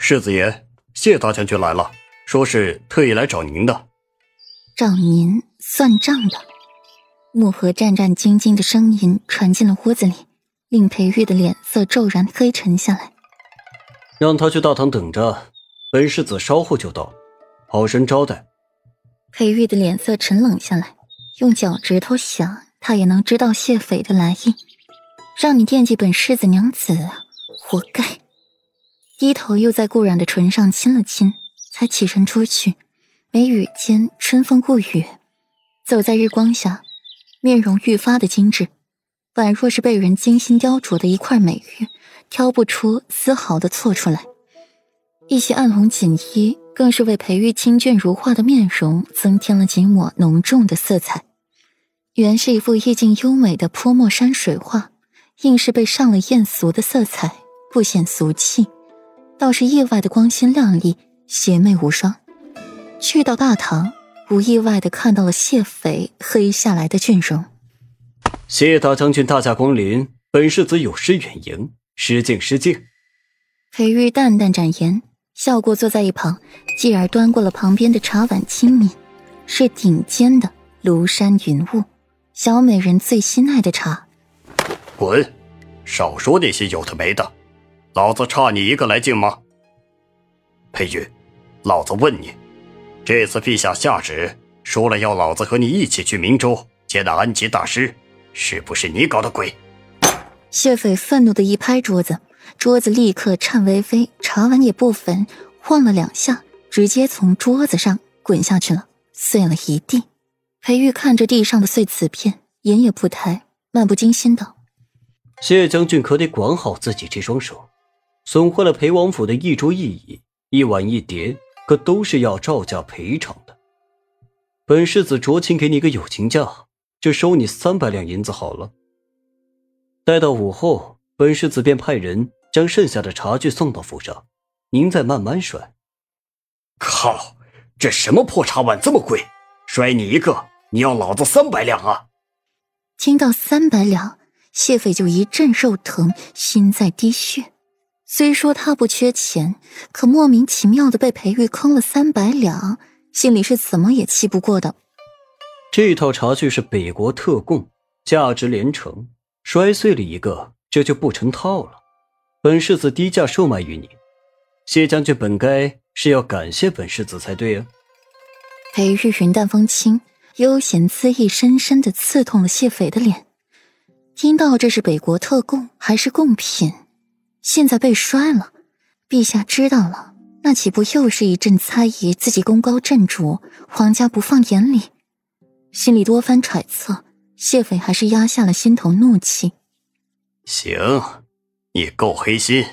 世子爷，谢大将军来了，说是特意来找您的。找您算账的。木盒战战兢兢的声音传进了屋子里，令裴玉的脸色骤然黑沉下来。让他去大堂等着，本世子稍后就到，好生招待。裴玉的脸色沉冷下来，用脚趾头想，他也能知道谢斐的来意。让你惦记本世子娘子，活该。低头又在顾染的唇上亲了亲，才起身出去。眉宇间春风过雨，走在日光下。面容愈发的精致，宛若是被人精心雕琢的一块美玉，挑不出丝毫的错出来。一袭暗红锦衣更是为裴玉清俊如画的面容增添了几抹浓重的色彩。原是一幅意境优美的泼墨山水画，硬是被上了艳俗的色彩，不显俗气，倒是意外的光鲜亮丽，邪魅无双。去到大堂。无意外的看到了谢斐黑下来的俊容。谢大将军大驾光临，本世子有失远迎，失敬失敬。裴玉淡淡展颜，笑过坐在一旁，继而端过了旁边的茶碗，轻抿，是顶尖的庐山云雾，小美人最心爱的茶。滚！少说那些有的没的，老子差你一个来敬吗？裴玉，老子问你。这次陛下下旨说了，要老子和你一起去明州接那安吉大师，是不是你搞的鬼？谢斐愤怒的一拍桌子，桌子立刻颤巍巍，茶碗也不分，晃了两下，直接从桌子上滚下去了，碎了一地。裴玉看着地上的碎瓷片，眼也不抬，漫不经心道：“谢将军可得管好自己这双手，损坏了裴王府的一桌一椅，一碗一碟。”可都是要照价赔偿的。本世子酌情给你个友情价，就收你三百两银子好了。待到午后，本世子便派人将剩下的茶具送到府上，您再慢慢摔。靠，这什么破茶碗这么贵？摔你一个，你要老子三百两啊！听到三百两，谢斐就一阵肉疼，心在滴血。虽说他不缺钱，可莫名其妙的被裴玉坑了三百两，心里是怎么也气不过的。这套茶具是北国特供，价值连城，摔碎了一个，这就不成套了。本世子低价售卖于你，谢将军本该是要感谢本世子才对啊。裴玉云淡风轻，悠闲恣意，深深的刺痛了谢斐的脸。听到这是北国特供，还是贡品？现在被摔了，陛下知道了，那岂不又是一阵猜疑自己功高震主，皇家不放眼里？心里多番揣测，谢斐还是压下了心头怒气。行，你够黑心，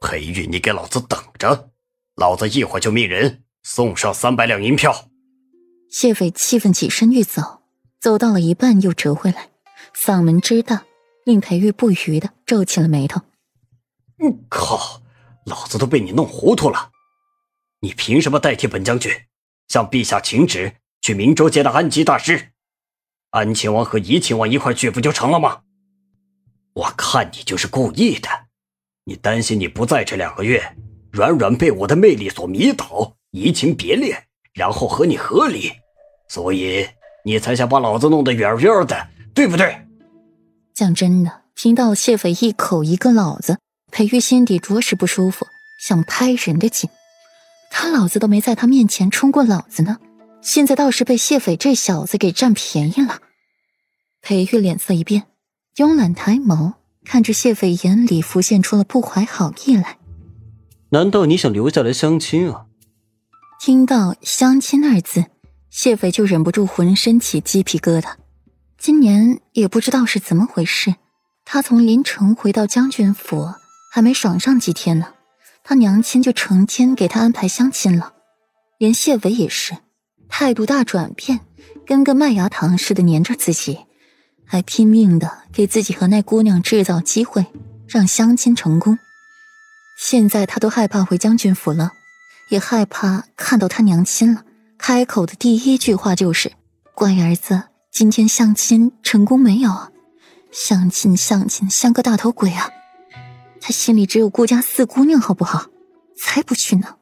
裴玉，你给老子等着，老子一会儿就命人送上三百两银票。谢斐气愤起身欲走，走到了一半又折回来，嗓门之大，令裴玉不愉的皱起了眉头。靠！老子都被你弄糊涂了。你凭什么代替本将军向陛下请旨去明州接待安吉大师？安亲王和怡亲王一块去不就成了吗？我看你就是故意的。你担心你不在这两个月，软软被我的魅力所迷倒，移情别恋，然后和你和离，所以你才想把老子弄得远远的，对不对？讲真的，听到谢斐一口一个老子。裴玉心底着实不舒服，想拍人的紧。他老子都没在他面前冲过老子呢，现在倒是被谢斐这小子给占便宜了。裴玉脸色一变，慵懒抬眸，看着谢斐，眼里浮现出了不怀好意来。难道你想留下来相亲啊？听到“相亲”二字，谢斐就忍不住浑身起鸡皮疙瘩。今年也不知道是怎么回事，他从临城回到将军府。还没爽上几天呢，他娘亲就成天给他安排相亲了，连谢伟也是，态度大转变，跟个麦芽糖似的粘着自己，还拼命的给自己和那姑娘制造机会，让相亲成功。现在他都害怕回将军府了，也害怕看到他娘亲了。开口的第一句话就是：“乖儿子，今天相亲成功没有？相亲相亲，像个大头鬼啊！”他心里只有顾家四姑娘，好不好？才不去呢！